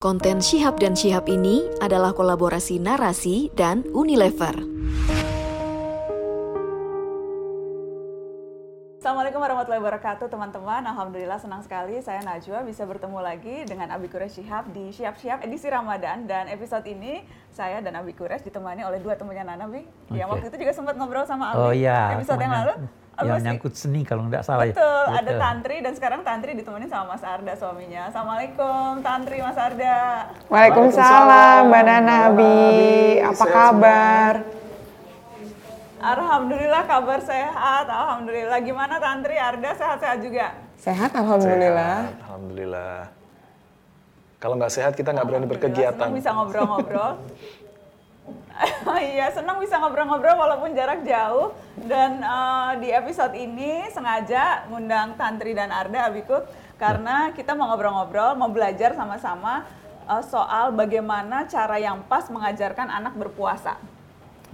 Konten Syihab dan Syihab ini adalah kolaborasi narasi dan Unilever. Assalamualaikum warahmatullahi wabarakatuh teman-teman. Alhamdulillah senang sekali saya Najwa bisa bertemu lagi dengan Abi Kures Syihab di Syihab Syihab edisi Ramadan. Dan episode ini saya dan Abi Kures ditemani oleh dua temannya Nana Bi. Yang waktu itu juga sempat ngobrol sama Abi. Oh iya, episode yang lalu yang Abi nyangkut seni kalau nggak salah Betul, ya. ada Tantri dan sekarang Tantri ditemani sama Mas Arda suaminya. Assalamualaikum Tantri Mas Arda. Waalaikumsalam Mbak Nana Abi. Apa kabar? Alhamdulillah kabar sehat. Alhamdulillah. Gimana Tantri Arda sehat-sehat juga? Sehat Alhamdulillah. Sehat, Alhamdulillah. Kalau nggak sehat kita nggak berani berkegiatan. Senang bisa ngobrol-ngobrol. iya, senang bisa ngobrol-ngobrol walaupun jarak jauh. Dan eh, di episode ini sengaja ngundang Tantri dan Arda Abikut karena kita mau ngobrol-ngobrol, mau belajar sama-sama eh, soal bagaimana cara yang pas mengajarkan anak berpuasa.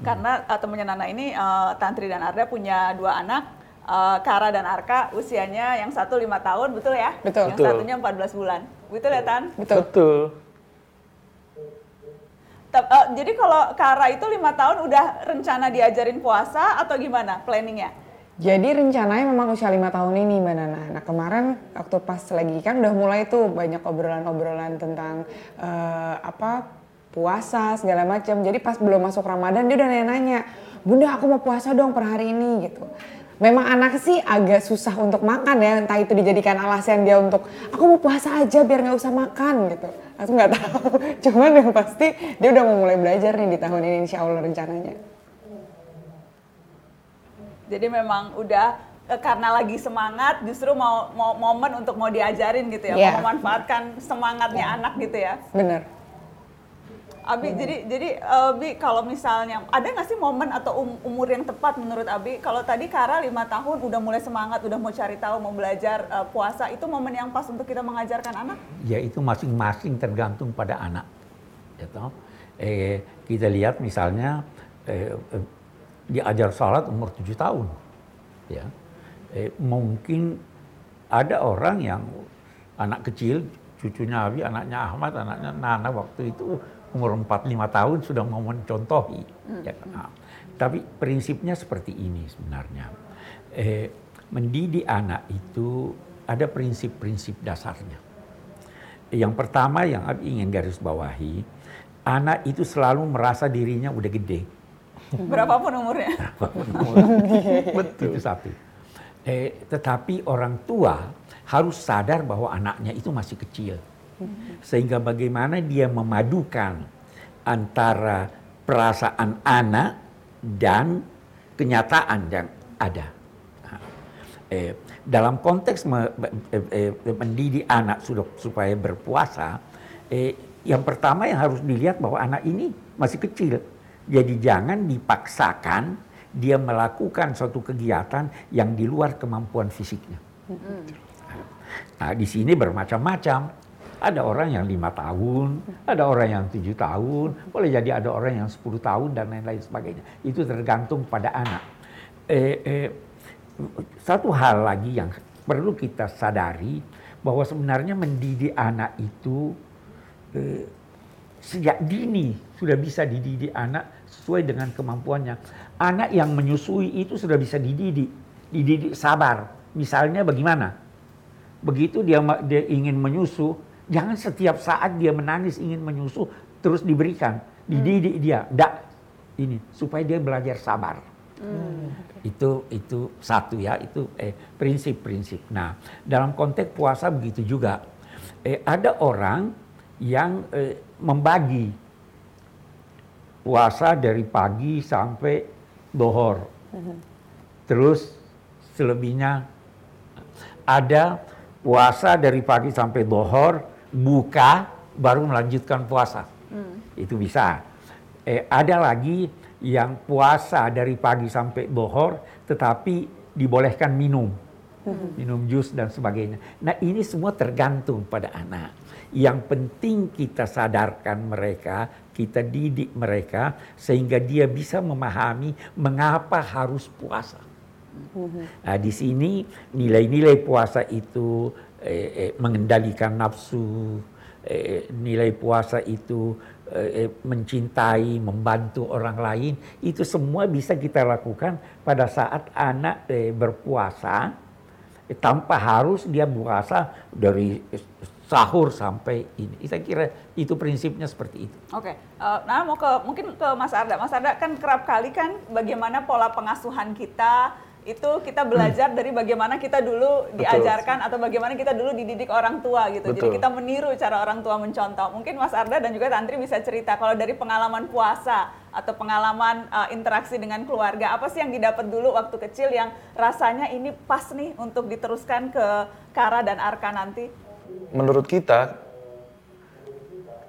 Karena eh, temennya Nana ini eh, Tantri dan Arda punya dua anak. eh, Kara dan Arka usianya yang satu lima tahun, betul ya? Betul. Yang Betul. satunya 14 bulan. Betul ya Tan? Betul. Betul. Eh, jadi kalau Kara itu lima tahun udah rencana diajarin puasa atau gimana planningnya? Jadi rencananya memang usia lima tahun ini Mbak Nana. Nah kemarin waktu pas lagi kan udah mulai tuh banyak obrolan-obrolan tentang eh, apa puasa segala macam. Jadi pas belum masuk Ramadan dia udah nanya-nanya, Bunda aku mau puasa dong per hari ini gitu. Memang anak sih agak susah untuk makan ya, entah itu dijadikan alasan dia untuk aku mau puasa aja biar nggak usah makan gitu. Aku nggak tahu, cuman yang pasti dia udah mau mulai belajar nih di tahun ini insya Allah rencananya. Jadi memang udah eh, karena lagi semangat justru mau, mau momen untuk mau diajarin gitu ya, Iya. mau memanfaatkan semangatnya anak gitu ya. Bener. Abi jadi jadi eh, Bi kalau misalnya ada nggak sih momen atau um- umur yang tepat menurut Abi? Kalau tadi Kara lima tahun udah mulai semangat, udah mau cari tahu, mau belajar eh, puasa, itu momen yang pas untuk kita mengajarkan anak? Ya itu masing-masing tergantung pada anak. Ya toh. Eh, kita lihat misalnya eh, eh, diajar salat umur 7 tahun. Ya. Eh, mungkin ada orang yang anak kecil, cucunya Abi, anaknya Ahmad, anaknya Nana waktu itu umur 4-5 tahun sudah mau mencontohi. Ya, kan? Nah, tapi prinsipnya seperti ini sebenarnya. Eh, mendidik anak itu ada prinsip-prinsip dasarnya. Yang pertama yang Abi ingin garis bawahi, anak itu selalu merasa dirinya udah gede. Berapapun umurnya. Itu satu. Eh, tetapi orang tua harus sadar bahwa anaknya itu masih kecil. Sehingga bagaimana dia memadukan antara perasaan anak dan kenyataan yang ada. Nah, eh, dalam konteks me- eh, eh, mendidik anak sudah supaya berpuasa, eh, yang pertama yang harus dilihat bahwa anak ini masih kecil. Jadi jangan dipaksakan dia melakukan suatu kegiatan yang di luar kemampuan fisiknya. Nah, di sini bermacam-macam. Ada orang yang lima tahun, ada orang yang tujuh tahun, boleh jadi ada orang yang 10 tahun dan lain-lain sebagainya. Itu tergantung pada anak. Eh, eh, satu hal lagi yang perlu kita sadari bahwa sebenarnya mendidik anak itu eh, sejak dini sudah bisa dididik anak sesuai dengan kemampuannya. Anak yang menyusui itu sudah bisa dididik, dididik sabar. Misalnya bagaimana? Begitu dia dia ingin menyusu, jangan setiap saat dia menangis ingin menyusu terus diberikan, dididik dia. Enggak. Ini supaya dia belajar sabar. Itu itu satu ya, itu eh, prinsip-prinsip. Nah, dalam konteks puasa begitu juga. Eh, ada orang yang eh, membagi puasa dari pagi sampai dohor. Terus selebihnya ada puasa dari pagi sampai dohor, buka, baru melanjutkan puasa. Itu bisa. Eh, ada lagi yang puasa dari pagi sampai dohor, tetapi dibolehkan minum. Minum jus dan sebagainya. Nah ini semua tergantung pada anak. Yang penting kita sadarkan mereka, kita didik mereka, sehingga dia bisa memahami mengapa harus puasa. Nah, di sini nilai-nilai puasa itu eh, eh, mengendalikan nafsu, eh, nilai puasa itu eh, mencintai, membantu orang lain, itu semua bisa kita lakukan pada saat anak eh, berpuasa eh, tanpa harus dia puasa dari sahur sampai ini. Saya kira itu prinsipnya seperti itu. Oke, uh, nah mau ke mungkin ke Mas Arda. Mas Arda kan kerap kali kan bagaimana pola pengasuhan kita itu kita belajar dari bagaimana kita dulu diajarkan atau bagaimana kita dulu dididik orang tua gitu. Betul. Jadi kita meniru cara orang tua mencontoh. Mungkin Mas Arda dan juga Tantri bisa cerita kalau dari pengalaman puasa atau pengalaman uh, interaksi dengan keluarga, apa sih yang didapat dulu waktu kecil yang rasanya ini pas nih untuk diteruskan ke Kara dan Arka nanti? Menurut kita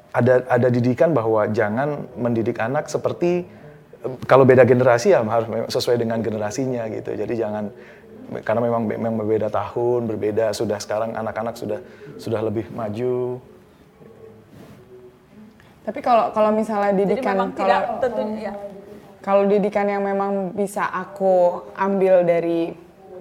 ada ada didikan bahwa jangan mendidik anak seperti kalau beda generasi ya harus sesuai dengan generasinya gitu. Jadi jangan karena memang memang berbeda tahun, berbeda sudah sekarang anak-anak sudah sudah lebih maju. Tapi kalau kalau misalnya Jadi didikan memang kalau tidak tentunya ya. kalau didikan yang memang bisa aku ambil dari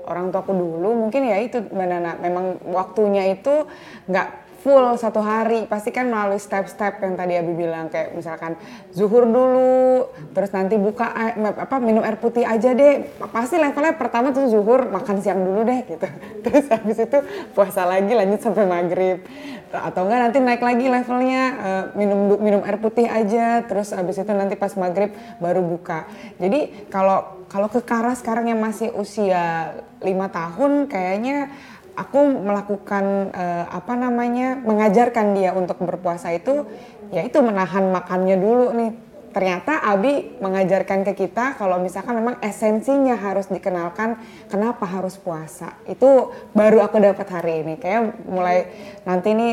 orang tuaku dulu mungkin ya itu Mbak Nana memang waktunya itu nggak full satu hari. Pasti kan melalui step-step yang tadi Abi bilang kayak misalkan zuhur dulu terus nanti buka air- apa minum air putih aja deh. Pasti levelnya pertama tuh zuhur makan siang dulu deh gitu. Terus habis itu puasa lagi lanjut sampai maghrib. Atau enggak nanti naik lagi levelnya eh, minum minum air putih aja terus habis itu nanti pas maghrib baru buka. Jadi kalau kalau ke Kara sekarang yang masih usia lima tahun kayaknya aku melakukan eh, apa namanya mengajarkan dia untuk berpuasa itu yaitu menahan makannya dulu nih. Ternyata Abi mengajarkan ke kita kalau misalkan memang esensinya harus dikenalkan kenapa harus puasa. Itu baru aku dapat hari ini. Kayak mulai nanti nih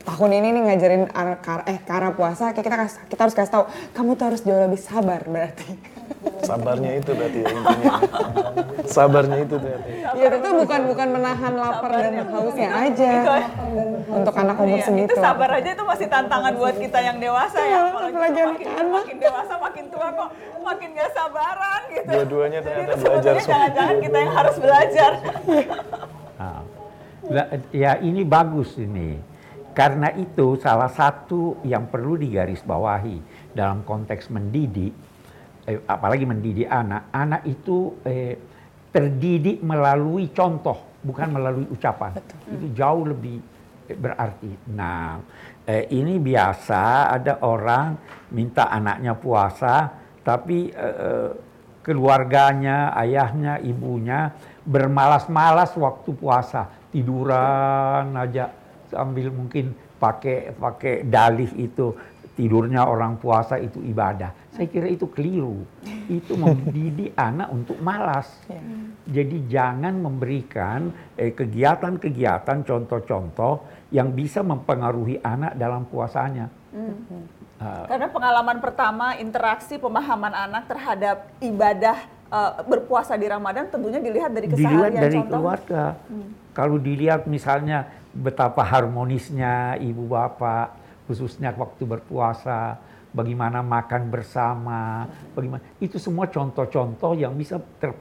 tahun ini nih ngajarin ar- eh kara puasa kayak kita kas- kita harus kasih tahu kamu tuh harus jauh lebih sabar berarti Sabarnya itu berarti ya intinya. Sabarnya itu berarti. ya itu bukan bukan menahan lapar dan hausnya aja untuk anak umur Iya, segitu itu sabar aja itu masih tantangan buat kita yang dewasa ya. Iya, Apalagi makin, makin dewasa, makin tua kok makin gak sabaran gitu. Dua-duanya Jadi ternyata itu belajar jangan-jangan kita yang harus belajar. Nah, ya ini bagus ini. Karena itu salah satu yang perlu digarisbawahi dalam konteks mendidik, eh, apalagi mendidik anak, anak itu eh, terdidik melalui contoh, bukan melalui ucapan. Itu jauh lebih eh, berarti. Nah, eh, ini biasa ada orang minta anaknya puasa, tapi eh, keluarganya, ayahnya, ibunya bermalas-malas waktu puasa, tiduran aja sambil mungkin pakai pakai dalih itu tidurnya orang puasa itu ibadah. Saya kira itu keliru. Itu mendidik anak untuk malas. Jadi jangan memberikan eh, kegiatan-kegiatan, contoh-contoh yang bisa mempengaruhi anak dalam puasanya. Ah, Karena pengalaman pertama interaksi pemahaman anak terhadap ibadah eh, berpuasa di Ramadan tentunya dilihat dari dilihat keseharian dari contoh. keluarga. Kalau dilihat misalnya betapa harmonisnya ibu bapak, khususnya waktu berpuasa, bagaimana makan bersama, bagaimana itu semua contoh-contoh yang bisa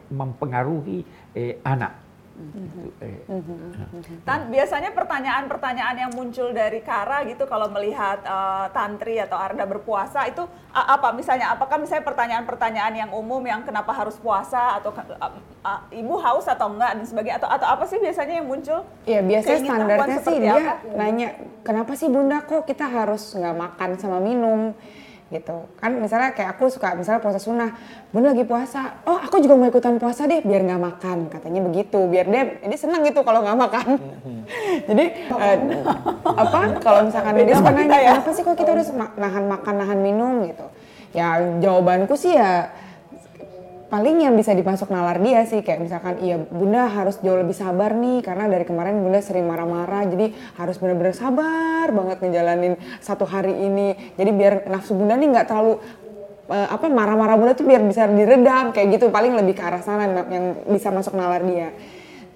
mempengaruhi eh, anak. Itu, eh, Tan, biasanya pertanyaan-pertanyaan yang muncul dari Kara gitu kalau melihat eh, Tantri atau Arda berpuasa itu a- apa? Misalnya apakah misalnya pertanyaan-pertanyaan yang umum yang kenapa harus puasa atau a- a- ibu haus atau enggak dan sebagainya atau atau apa sih biasanya yang muncul? Iya biasanya standarnya sih dia apa? nanya kenapa sih bunda kok kita harus nggak makan sama minum gitu. Kan misalnya kayak aku suka misalnya puasa sunnah bunda lagi puasa. Oh aku juga mau ikutan puasa deh biar nggak makan katanya begitu. Biar dia dia senang gitu kalau nggak makan. Jadi eh, apa kalau misalkan dia suka nanya kenapa sih kok kita harus nahan makan nahan minum? gitu. Ya jawabanku sih ya paling yang bisa dimasuk nalar dia sih kayak misalkan iya bunda harus jauh lebih sabar nih karena dari kemarin bunda sering marah-marah jadi harus benar-benar sabar banget ngejalanin satu hari ini. Jadi biar nafsu bunda nih nggak terlalu eh, apa marah-marah bunda tuh biar bisa diredam kayak gitu paling lebih ke arah sana yang- bisa masuk nalar dia.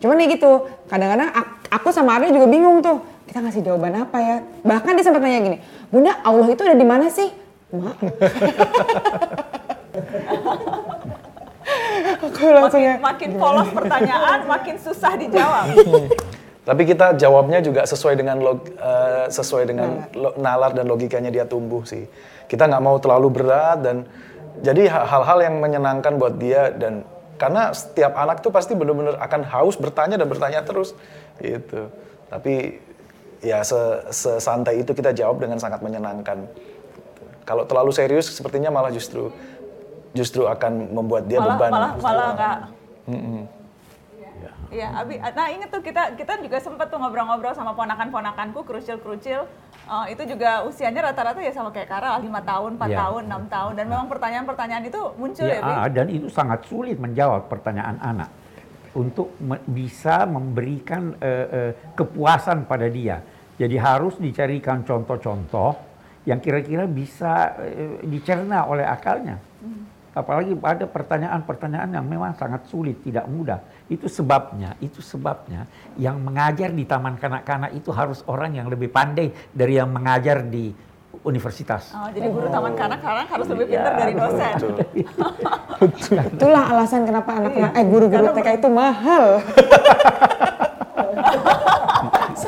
Cuman ya gitu kadang-kadang ak- aku sama Arya juga bingung tuh kita ngasih jawaban apa ya? Bahkan dia sempat nanya gini bunda Allah itu ada di mana sih? Mak. aku langsung ya Makin, makin polos pertanyaan, makin susah dijawab. Tapi kita jawabnya juga sesuai dengan log, uh, sesuai dengan nalar. nalar dan logikanya dia tumbuh sih. Kita nggak mau terlalu berat dan jadi hal-hal yang menyenangkan buat dia dan karena setiap anak tuh pasti benar-benar akan haus bertanya dan bertanya terus gitu. Tapi ya sesantai itu kita jawab dengan sangat menyenangkan. Kalau terlalu serius sepertinya malah justru justru akan membuat dia malah, beban. Malah malah enggak. Mm -mm. Iya, Abi. Nah ini tuh kita kita juga sempat tuh ngobrol-ngobrol sama ponakan-ponakanku, kerucil-kerucil. Uh, itu juga usianya rata-rata ya sama kayak Kara, lima tahun, empat ya. tahun, enam tahun. Dan memang pertanyaan-pertanyaan itu muncul ya, ya Bi? Dan itu sangat sulit menjawab pertanyaan anak untuk me bisa memberikan uh, uh, kepuasan pada dia. Jadi harus dicarikan contoh-contoh yang kira-kira bisa uh, dicerna oleh akalnya. Hmm. Apalagi ada pertanyaan-pertanyaan yang memang sangat sulit, tidak mudah. Itu sebabnya, itu sebabnya yang mengajar di taman kanak-kanak itu harus orang yang lebih pandai dari yang mengajar di universitas. Oh, jadi guru taman kanak-kanak harus lebih pintar ya, dari dosen. Itulah alasan kenapa anak-anak iya. eh guru-guru TK itu mahal.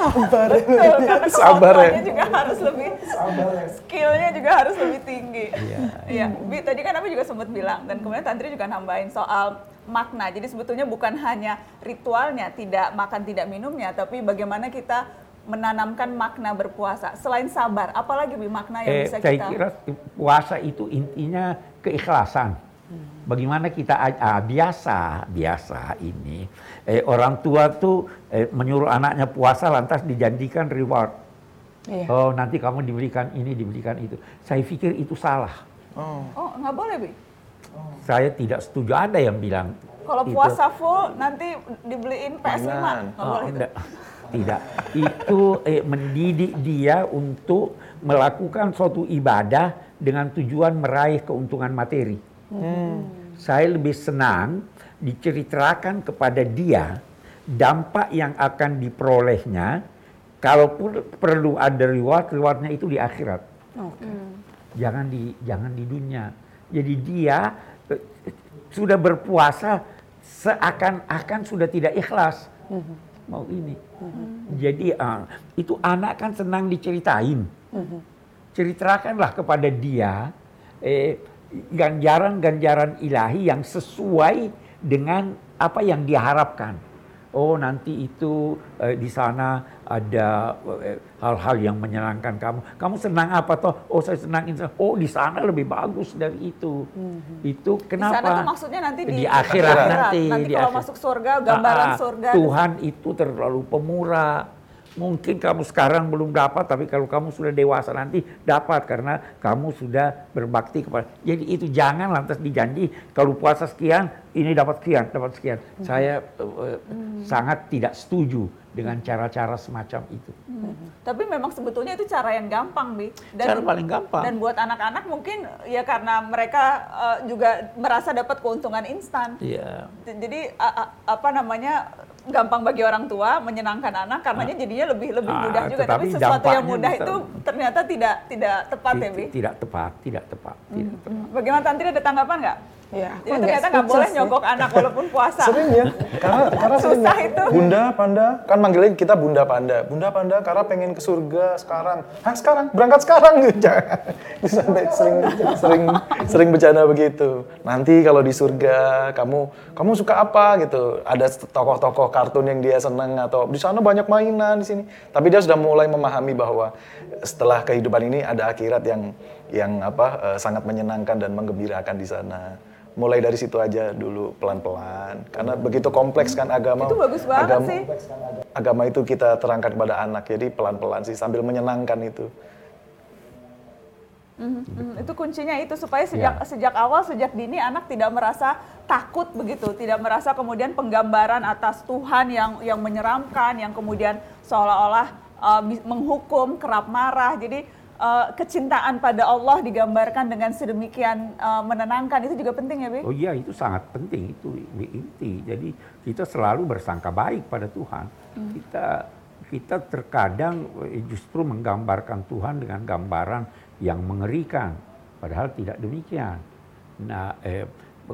sabar. Betul, sabar ya. juga harus lebih sabar ya. skillnya juga harus lebih tinggi. Iya. Iya. Bi, tadi kan aku juga sempat bilang dan kemudian Tantri juga nambahin soal makna. Jadi sebetulnya bukan hanya ritualnya tidak makan tidak minumnya tapi bagaimana kita menanamkan makna berpuasa. Selain sabar apalagi Bi makna yang eh, bisa saya kita saya kira puasa itu intinya keikhlasan Bagaimana kita ah, biasa biasa ini eh, orang tua tuh eh, menyuruh anaknya puasa lantas dijanjikan reward. Iya. Oh nanti kamu diberikan ini diberikan itu. Saya pikir itu salah. Oh, oh nggak boleh bi? Oh. Saya tidak setuju ada yang bilang. Kalau puasa full nanti dibeliin PS5 nggak oh, boleh. Enggak. Tidak. Itu eh, mendidik dia untuk melakukan suatu ibadah dengan tujuan meraih keuntungan materi. Hmm. Saya lebih senang diceritakan kepada dia dampak yang akan diperolehnya kalaupun perlu ada reward rewardnya itu di akhirat okay. jangan di jangan di dunia jadi dia eh, sudah berpuasa seakan-akan sudah tidak ikhlas mm-hmm. mau ini mm-hmm. jadi uh, itu anak kan senang diceritain mm-hmm. ceritakanlah kepada dia eh, ganjaran-ganjaran ilahi yang sesuai dengan apa yang diharapkan. Oh nanti itu eh, di sana ada eh, hal-hal eh, yang menyenangkan kamu. Kamu senang apa toh? Oh saya senang ini. Oh di sana lebih bagus dari itu. Hmm. Itu kenapa? Di sana tuh maksudnya nanti di, di akhirat, akhirat nanti. Nanti kalau akhir. masuk surga gambaran ah, surga. Tuhan itu terlalu pemurah Mungkin kamu sekarang belum dapat, tapi kalau kamu sudah dewasa nanti dapat karena kamu sudah berbakti kepada. Jadi itu jangan lantas dijanji kalau puasa sekian ini dapat sekian, dapat sekian. Hmm. Saya uh, hmm. sangat tidak setuju dengan cara-cara semacam itu. Hmm. Tapi memang sebetulnya itu cara yang gampang, Bi. Dan, cara paling gampang. Dan buat anak-anak mungkin ya karena mereka uh, juga merasa dapat keuntungan instan. Iya. Yeah. Jadi uh, uh, apa namanya gampang bagi orang tua menyenangkan anak karenanya ah. jadinya lebih lebih ah, mudah juga tapi sesuatu yang mudah itu ternyata tidak tidak tepat ya Bi tidak tepat tidak tepat, hmm. tidak tepat. bagaimana Tantri ada tanggapan nggak Ya, aku Jadi ternyata nggak boleh nyogok anak walaupun puasa. Sering ya, karena karena sering Susah ya. itu. Bunda Panda, kan manggilnya kita Bunda Panda. Bunda Panda karena pengen ke surga sekarang. Hah sekarang, berangkat sekarang. Sampai sering sering sering bercanda begitu. Nanti kalau di surga kamu kamu suka apa gitu? Ada tokoh-tokoh kartun yang dia seneng atau di sana banyak mainan di sini. Tapi dia sudah mulai memahami bahwa setelah kehidupan ini ada akhirat yang yang apa uh, sangat menyenangkan dan menggembirakan di sana mulai dari situ aja dulu pelan-pelan karena begitu kompleks kan agama itu bagus banget agama, sih agama itu kita terangkan kepada anak jadi pelan-pelan sih sambil menyenangkan itu Mm-hmm. Itu kuncinya itu supaya sejak yeah. sejak awal sejak dini anak tidak merasa takut begitu, tidak merasa kemudian penggambaran atas Tuhan yang yang menyeramkan, yang kemudian seolah-olah uh, menghukum, kerap marah. Jadi uh, kecintaan pada Allah digambarkan dengan sedemikian uh, menenangkan itu juga penting ya, Bi? Oh iya, itu sangat penting itu inti. Jadi kita selalu bersangka baik pada Tuhan. Hmm. Kita kita terkadang eh, justru menggambarkan Tuhan dengan gambaran yang mengerikan, padahal tidak demikian. Nah, eh,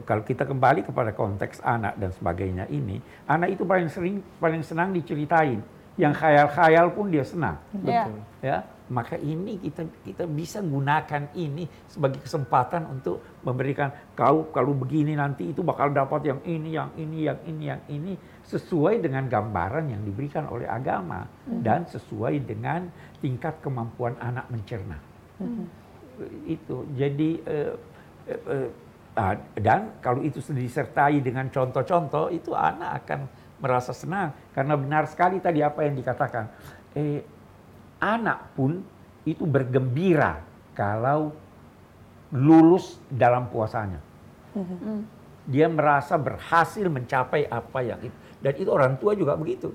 kalau kita kembali kepada konteks anak dan sebagainya ini, anak itu paling sering paling senang diceritain yang khayal-khayal pun dia senang. Iya. Ya, maka ini kita kita bisa gunakan ini sebagai kesempatan untuk memberikan kau kalau begini nanti itu bakal dapat yang ini, yang ini, yang ini, yang ini sesuai dengan gambaran yang diberikan oleh agama dan sesuai dengan tingkat kemampuan anak mencerna. Itu jadi eh, eh, eh, ah, dan kalau itu disertai dengan contoh-contoh itu anak akan merasa senang karena benar sekali tadi apa yang dikatakan. Eh, anak pun itu bergembira kalau lulus dalam puasanya. Dia merasa berhasil mencapai apa yang itu dan itu orang tua juga begitu.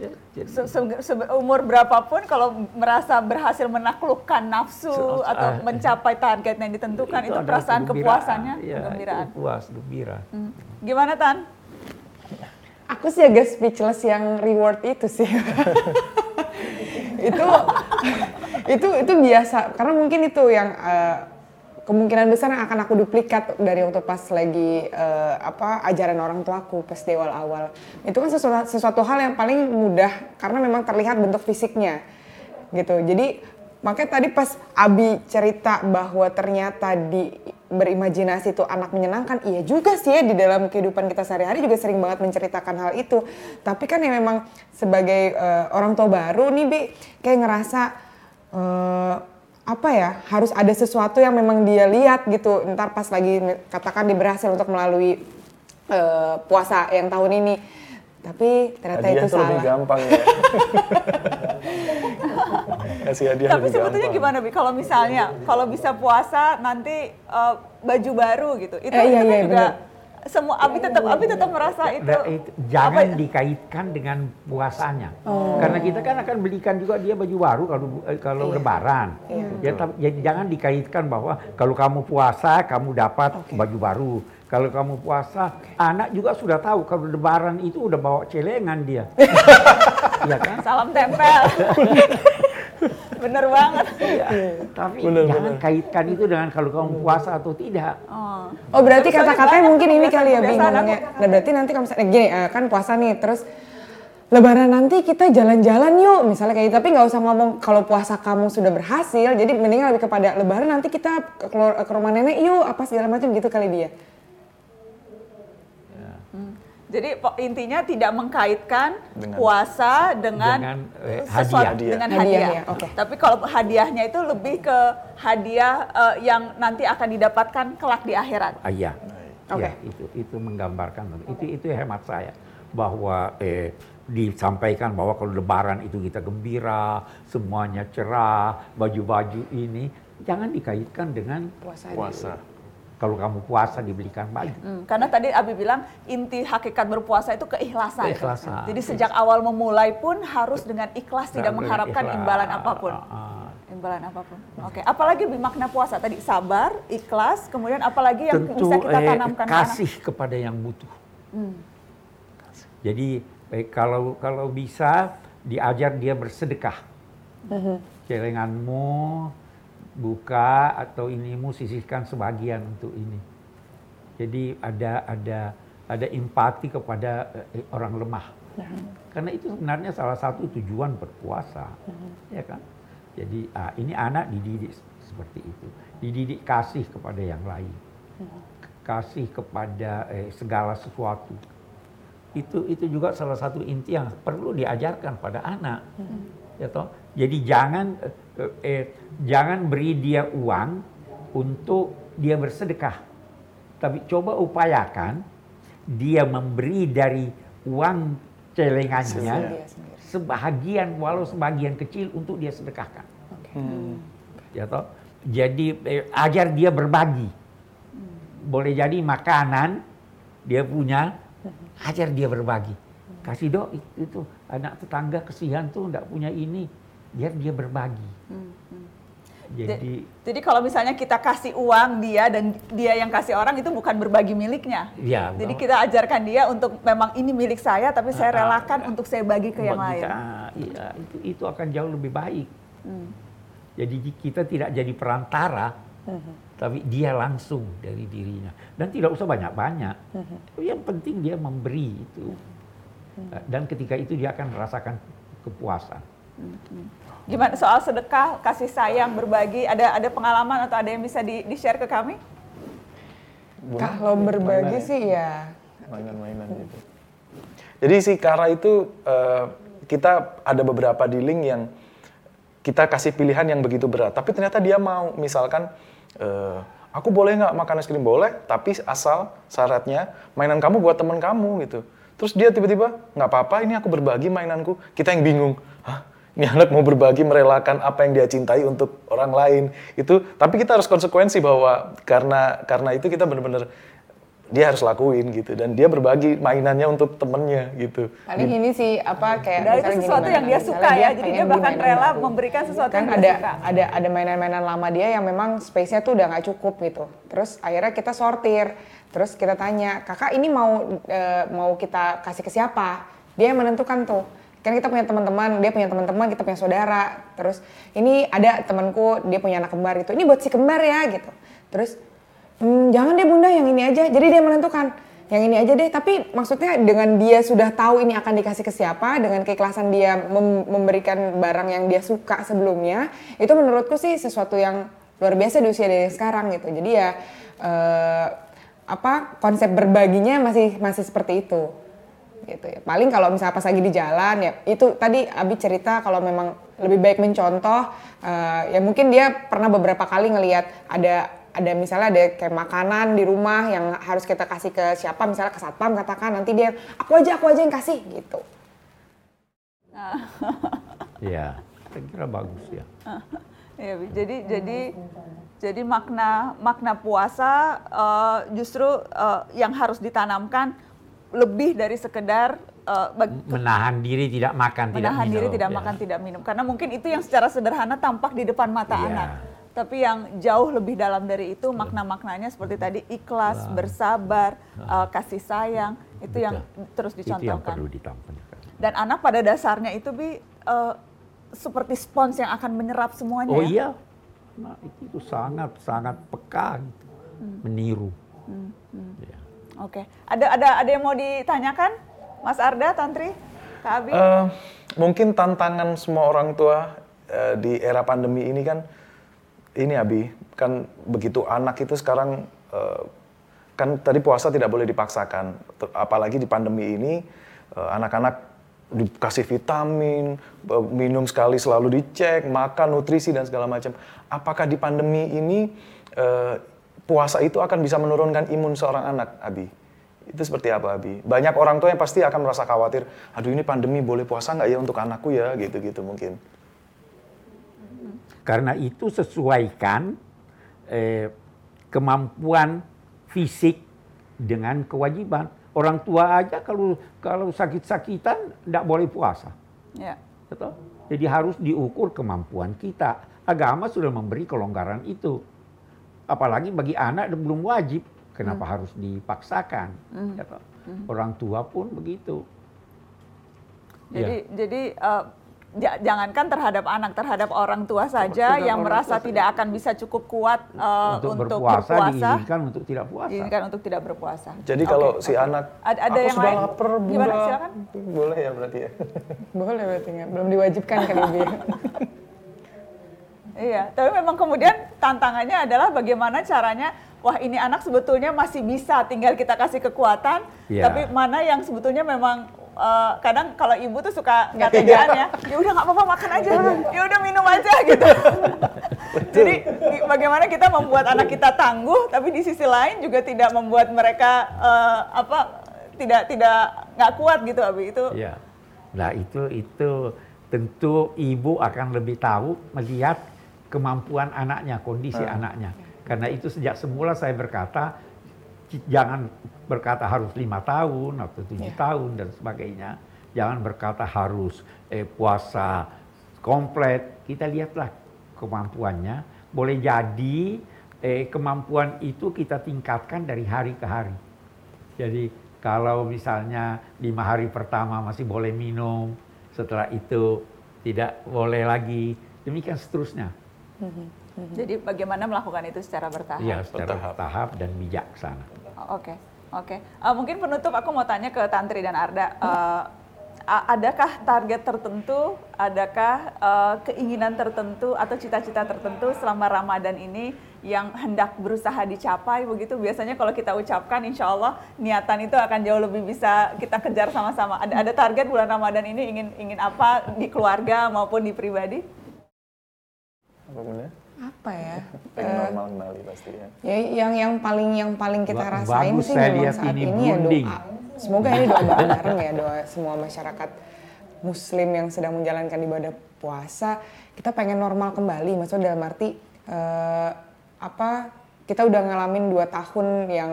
Ya, jadi- Se- se- se- umur berapapun kalau merasa berhasil menaklukkan nafsu Se- atau ah. mencapai target yang ditentukan itu, adalah perasaan kegembiraan. kepuasannya, Ya, kegembiraan. Itu puas, gembira. Hmm. Gimana Tan? Aku sih agak speechless yang reward itu sih. itu itu itu biasa karena mungkin itu yang eh, kemungkinan besar yang akan aku duplikat dari waktu pas lagi eh, apa ajaran orang tuaku pas di awal-awal. Itu kan sesuatu, sesuatu hal yang paling mudah karena memang terlihat bentuk fisiknya gitu. Jadi makanya tadi pas Abi cerita bahwa ternyata di berimajinasi itu anak menyenangkan, iya juga sih ya di dalam kehidupan kita sehari-hari juga sering banget menceritakan hal itu. Tapi kan ya memang sebagai eh, orang tua baru nih Bi, kayak ngerasa eh, apa ya harus ada sesuatu yang memang dia lihat gitu. Ntar pas lagi katakan dia berhasil untuk melalui eh, puasa yang tahun ini. Tapi ternyata Hadiah itu tuh lebih salah. gampang ya. Kasih hadiah Tapi lebih sebetulnya gampang. gimana Bi? Kalau misalnya, kalau bisa puasa nanti eh, baju baru gitu, itu, Eh, iya, itu kan iya, juga benar. semua Abi tetap Abi tetap merasa itu. Da- itu jangan apa- ya? dikaitkan dengan puasanya. Oh. Karena kita kan akan belikan juga dia baju baru kalau eh, kalau Iya. lebaran. Ya, tapi- jadi jangan dikaitkan bahwa kalau kamu puasa kamu dapat baju baru. Kalau kamu puasa, anak juga sudah tahu kalau lebaran itu udah bawa celengan dia. Iya kan? Salam tempel. Bener banget. Iya. Tapi Benar, jangan benar. kaitkan itu dengan kalau kamu puasa atau tidak. Oh. Oh berarti kata-katanya banyak mungkin ini kali ya Bi kebiasaan-kebiasaan ngomongnya. Nah berarti nanti kalau misalnya gini eh, kan puasa nih terus Lebaran nanti kita jalan-jalan yuk misalnya kayak gitu. Tapi nggak usah ngomong kalau puasa kamu sudah berhasil. Jadi mendingan lebih kepada Lebaran nanti kita ke rumah nenek yuk apa segala macam gitu kali dia. Jadi intinya tidak mengkaitkan Dengan- puasa dengan, Dengan, eh, sesuatu hadiah. dengan Hadiah, hadiah. ya, oke. Tapi kalau hadiahnya itu lebih ke hadiah eh, yang nanti akan didapatkan kelak di akhirat. Ah, iya. Oke. Iya, itu itu menggambarkan itu itu hemat saya bahwa eh, disampaikan bahwa kalau lebaran itu kita gembira, semuanya cerah, baju-baju ini jangan dikaitkan dengan Puasa. Puasa. Kalau kamu puasa dibelikan baju. Hmm, karena tadi Abi bilang inti hakikat berpuasa itu keikhlasan. Keikhlasan. Jadi sejak awal memulai pun harus dengan ikhlas, tidak Dengan mengharapkan ikhlas. imbalan apa pun. Ah, ah. Imbalan apa pun. Oke, apalagi lebih makna puasa tadi sabar, ikhlas, kemudian apalagi yang Tentu bisa kita eh, tanamkan ke anak? kasih kepada yang butuh. Hmm. Jadi eh, kalau kalau bisa diajar dia bersedekah. Celenganmu buka atau inimu sisihkan sebagian untuk ini. Jadi ada ada ada empati kepada eh, orang lemah. Karena itu sebenarnya salah satu tujuan berpuasa, ya kan? Jadi ah, ini anak dididik seperti itu, dididik kasih kepada yang lain, kasih kepada eh, segala sesuatu. Itu itu juga salah satu inti yang perlu diajarkan pada anak, ya toh. Jadi jangan eh, jangan beri dia uang untuk dia bersedekah, tapi coba upayakan dia memberi dari uang celengannya sendiri. sebahagian walau sebagian kecil untuk dia sedekahkan. Ya toh. Jadi eh, ajar dia berbagi. Boleh jadi makanan dia punya, ajar dia berbagi. Kasih dok itu, itu anak tetangga kesian tuh nggak punya ini, biar dia berbagi. Jadi Jadi kalau misalnya kita kasih uang dia dan dia yang kasih orang itu bukan berbagi miliknya. ya Jadi kita ajarkan dia untuk memang ini milik saya tapi saya Ah, ah, relakan untuk saya bagi ke yang lain. iya, itu itu akan jauh lebih baik. Hmm. Jadi kita tidak jadi perantara, tapi dia langsung dari dirinya. Dan tidak usah banyak-banyak. Yang penting dia memberi itu. Dan ketika itu dia akan merasakan kepuasan. Gimana soal sedekah, kasih sayang, berbagi? Ada ada pengalaman atau ada yang bisa di, di share ke kami? Kalau berbagi Mainan ya? sih ya mainan-mainan gitu. Jadi si Kara itu eh, kita ada beberapa dealing yang kita kasih pilihan yang begitu berat, tapi ternyata dia mau misalkan eh, aku boleh nggak makan es krim boleh, tapi asal syaratnya mainan kamu buat teman kamu gitu. Terus dia tiba-tiba nggak apa-apa, ini aku berbagi mainanku. Kita yang bingung? Ini anak mau berbagi merelakan apa yang dia cintai untuk orang lain. Itu, tapi kita harus konsekuensi bahwa karena karena itu kita benar-benar dia harus lakuin gitu. Dan dia berbagi mainannya untuk temennya gitu. paling ini sih apa kayak itu gini, sesuatu Mbak. yang dia suka ya, jadi dia bahkan rela baru. memberikan sesuatu kan yang ada dia suka. ada ada mainan-mainan lama dia yang memang space-nya tuh udah nggak cukup gitu. Terus akhirnya kita sortir. Terus kita tanya kakak ini mau eh, mau kita kasih ke siapa? Dia yang menentukan tuh kan kita punya teman-teman dia punya teman-teman kita punya saudara. Terus ini ada temanku dia punya anak kembar gitu. Ini buat si kembar ya gitu. Terus "Hmm, jangan deh bunda yang ini aja. Jadi dia menentukan yang ini aja deh. Tapi maksudnya dengan dia sudah tahu ini akan dikasih ke siapa dengan keikhlasan dia mem- memberikan barang yang dia suka sebelumnya itu menurutku sih sesuatu yang luar biasa di usia dia sekarang gitu. Jadi ya eh, apa konsep berbaginya masih masih seperti itu gitu ya paling kalau misalnya pas lagi di jalan ya itu tadi Abi cerita kalau memang lebih baik mencontoh eh, ya mungkin dia pernah beberapa kali ngelihat ada ada misalnya ada kayak makanan di rumah yang harus kita kasih ke siapa misalnya ke satpam katakan nanti dia aku aja aku aja yang kasih gitu Ya, saya kira bagus ya. Iya, Bi. jadi jadi jadi makna makna puasa eh, justru eh, yang harus ditanamkan lebih dari sekedar bag- Menahan diri tidak makan, tidak menahan minum. diri tidak ya. makan tidak minum karena mungkin itu yang secara sederhana tampak di depan mata Iya. anak tapi yang jauh lebih dalam dari itu makna-maknanya seperti tadi ikhlas bersabar eh, kasih sayang itu yang terus Itu yang dicontohkan perlu dan anak pada dasarnya itu bi eh, seperti spons yang akan menyerap semuanya Oh ya? iya, nah, itu, sangat sangat peka, gitu. Hmm. meniru. Ya. Oke, ada ada ada yang mau ditanyakan, Mas Arda, Tantri, Kak Abi? Eh, mungkin tantangan semua orang tua eh, di era pandemi ini kan ini Abi kan begitu anak itu sekarang eh, kan tadi puasa tidak boleh dipaksakan. Apalagi di pandemi ini eh, anak-anak dikasih vitamin minum sekali selalu dicek makan nutrisi dan segala macam. Apakah di pandemi ini puasa itu akan bisa menurunkan imun seorang anak Abi itu seperti apa Abi? Banyak orang tua yang pasti akan merasa khawatir, aduh ini pandemi boleh puasa nggak ya untuk anakku ya gitu-gitu mungkin. Karena itu sesuaikan eh, kemampuan fisik dengan kewajiban. Orang tua aja kalau kalau sakit-sakitan tidak boleh puasa. ya. Betul? Jadi harus diukur kemampuan kita. Agama sudah memberi kelonggaran itu. Apalagi bagi anak belum wajib, kenapa harus dipaksakan? Ya toh? Orang tua pun begitu. Jadi Ya. jadi ja- jangankan terhadap anak, terhadap orang tua saja Terhadap yang merasa tua tidak akan bisa cukup kuat eh, untuk, untuk, berpuasa, berpuasa, diizinkan untuk tidak puasa. diizinkan untuk tidak berpuasa. Jadi Oke, kalau oke. si anak, Ada- ada aku yang sudah lain? lapar, bunda. Gimana? Silakan. Boleh ya berarti ya. boleh berarti nggak belum diwajibkan kan ibu ya? Iya, tapi memang kemudian tantangannya adalah bagaimana caranya, wah ini anak sebetulnya masih bisa, tinggal kita kasih kekuatan, Iya. tapi mana yang sebetulnya memang eh, kadang kalau ibu tuh suka nggak tegaan ya, ya udah nggak apa-apa makan aja, ya udah minum aja gitu. Jadi bagaimana kita membuat anak kita tangguh, tapi di sisi lain juga tidak membuat mereka eh, apa tidak tidak nggak kuat gitu, Abi itu. Ya. Nah itu itu tentu ibu akan lebih tahu melihat kemampuan anaknya, kondisi anaknya. Karena itu sejak semula saya berkata jangan berkata harus lima tahun atau tujuh tahun dan sebagainya. Jangan berkata harus eh, puasa komplit. Kita lihatlah kemampuannya. Boleh jadi eh, kemampuan itu kita tingkatkan dari hari ke hari. Jadi kalau misalnya lima hari pertama masih boleh minum, setelah itu tidak boleh lagi, demikian seterusnya. Jadi bagaimana melakukan itu secara bertahap? Ya, secara Bertahap. bertahap dan bijaksana. Oke, oke. Eh, mungkin penutup aku mau tanya ke Tantri dan Arda. Eh, adakah target tertentu, adakah uh, keinginan tertentu atau cita-cita tertentu selama Ramadan ini yang hendak berusaha dicapai begitu? Biasanya kalau kita ucapkan, insya Allah niatan itu akan jauh lebih bisa kita kejar sama-sama. Ada, ada target bulan Ramadan ini ingin ingin apa di keluarga maupun di pribadi? Apa benar? apa ya? Pengen normal kembali pasti ya. Ya yang yang paling yang paling kita rasain Bagus sih saya memang saat ini ini, ya doa. Semoga ini doa bareng ya doa semua masyarakat muslim yang sedang menjalankan ibadah puasa. Kita pengen normal kembali, maksudnya dalam arti eh, apa kita udah ngalamin dua tahun yang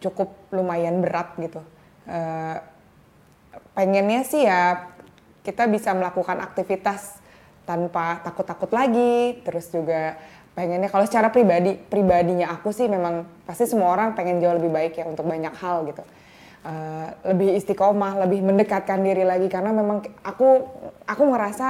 cukup lumayan berat gitu. Eh, pengennya sih ya kita bisa melakukan aktivitas tanpa takut-takut lagi. Terus juga pengennya kalau secara pribadi pribadinya aku sih memang pasti semua orang pengen jauh lebih baik ya untuk banyak hal gitu. Eh, lebih istiqomah lebih mendekatkan diri lagi. Karena memang aku aku ngerasa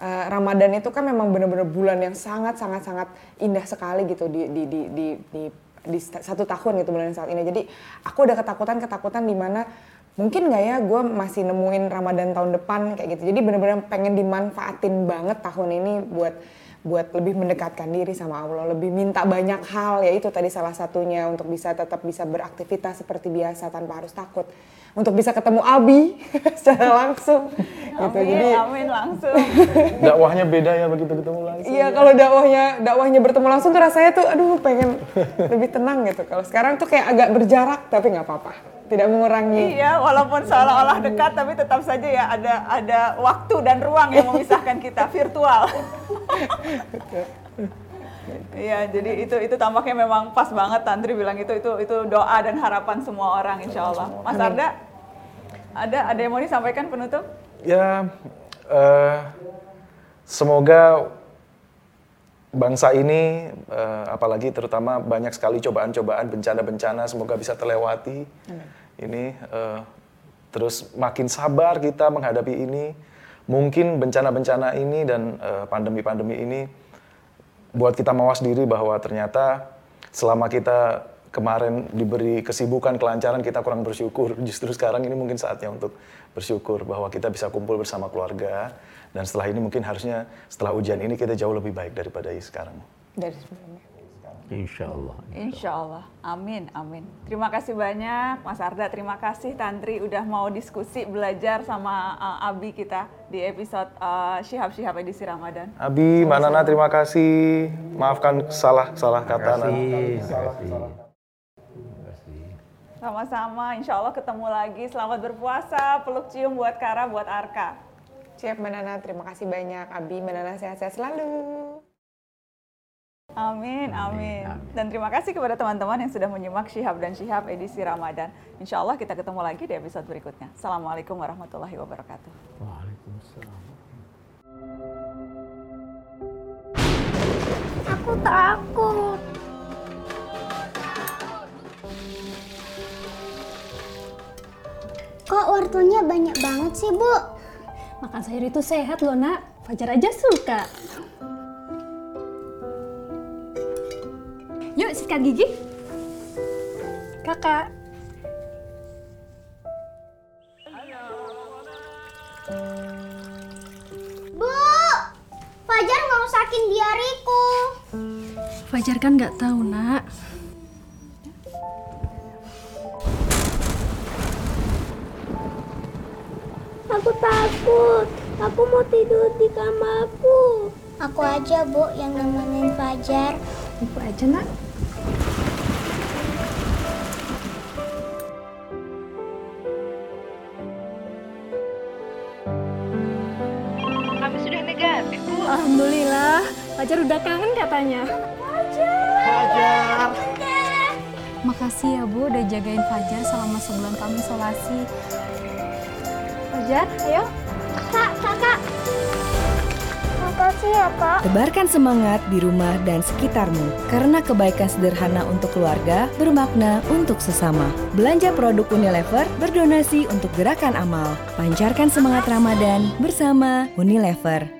eh, Ramadan itu kan memang benar-benar bulan yang sangat sangat sangat indah sekali gitu di di di di, di di satu tahun gitu bulan saat ini jadi aku udah ketakutan ketakutan di mana mungkin nggak ya gue masih nemuin Ramadan tahun depan kayak gitu. Jadi bener-bener pengen dimanfaatin banget tahun ini buat buat lebih mendekatkan diri sama Allah. Lebih minta banyak hal ya itu tadi salah satunya untuk bisa tetap bisa beraktivitas seperti biasa tanpa harus takut untuk bisa ketemu Abi secara langsung gitu Amin, jadi amin langsung. Dakwahnya beda ya begitu ketemu langsung. Iya kalau dakwahnya dakwahnya bertemu langsung tuh rasanya tuh aduh pengen lebih tenang gitu. Kalau sekarang tuh kayak agak berjarak tapi nggak apa-apa. Tidak mengurangi. Iya, walaupun seolah-olah dekat, tapi tetap saja ya ada ada waktu dan ruang yang memisahkan kita virtual. Iya, jadi itu itu tampaknya memang pas banget Tantri bilang itu itu itu doa dan harapan semua orang insya Allah. Mas Arda, ada ada yang mau disampaikan penutup? Ya, eh, semoga bangsa ini, eh, apalagi terutama banyak sekali cobaan-cobaan, bencana-bencana, semoga bisa terlewati. Ini eh, terus makin sabar kita menghadapi ini. Mungkin bencana-bencana ini dan pandemi-pandemi ini buat kita mawas diri bahwa ternyata selama kita kemarin diberi kesibukan, kelancaran, kita kurang bersyukur. Justru sekarang ini mungkin saatnya untuk bersyukur bahwa kita bisa kumpul bersama keluarga. Dan setelah ini mungkin harusnya setelah ujian ini kita jauh lebih baik daripada sekarang. Dari sebelumnya. Insya Allah. Insya Allah, amin, amin. Terima kasih banyak Mas Arda, terima kasih Tantri udah mau diskusi belajar sama uh, Abi kita di episode uh, Syihab-Syihab edisi Ramadan. Abi, Mbak Nana terima kasih. Maafkan salah-salah kata. Nana. Terima kasih. Terima kasih. Sama-sama, insya Allah ketemu lagi. Selamat berpuasa, peluk cium buat Kara, buat Arka. Siap Mbak Nana, terima kasih banyak. Abi, Mbak Nana sehat-sehat selalu. Amin, amin. Amin. Dan terima kasih kepada teman-teman yang sudah menyimak Syihab dan Syihab edisi Ramadan. Insya Allah kita ketemu lagi di episode berikutnya. Assalamualaikum warahmatullahi wabarakatuh. Waalaikumsalam. Aku takut. Kok wortelnya banyak banget sih, Bu? Makan sayur itu sehat loh nak. Fajar aja suka. Yuk sikat gigi. Kakak. Bu! Fajar mau sakin diariku. Fajar kan nggak tahu nak. Aku takut. Aku mau tidur di kamarku. Aku aja, Bu, yang nemenin Fajar. Ibu aja nak. Fajar udah kangen katanya. Makasih ya Bu udah jagain Fajar selama sebulan kami isolasi. Fajar, ayo. Kak, kakak. Makasih ya, Kak. Tebarkan semangat di rumah dan sekitarmu, karena kebaikan sederhana untuk keluarga bermakna untuk sesama. Belanja produk Unilever, berdonasi untuk gerakan amal. Pancarkan semangat Ramadan bersama Unilever.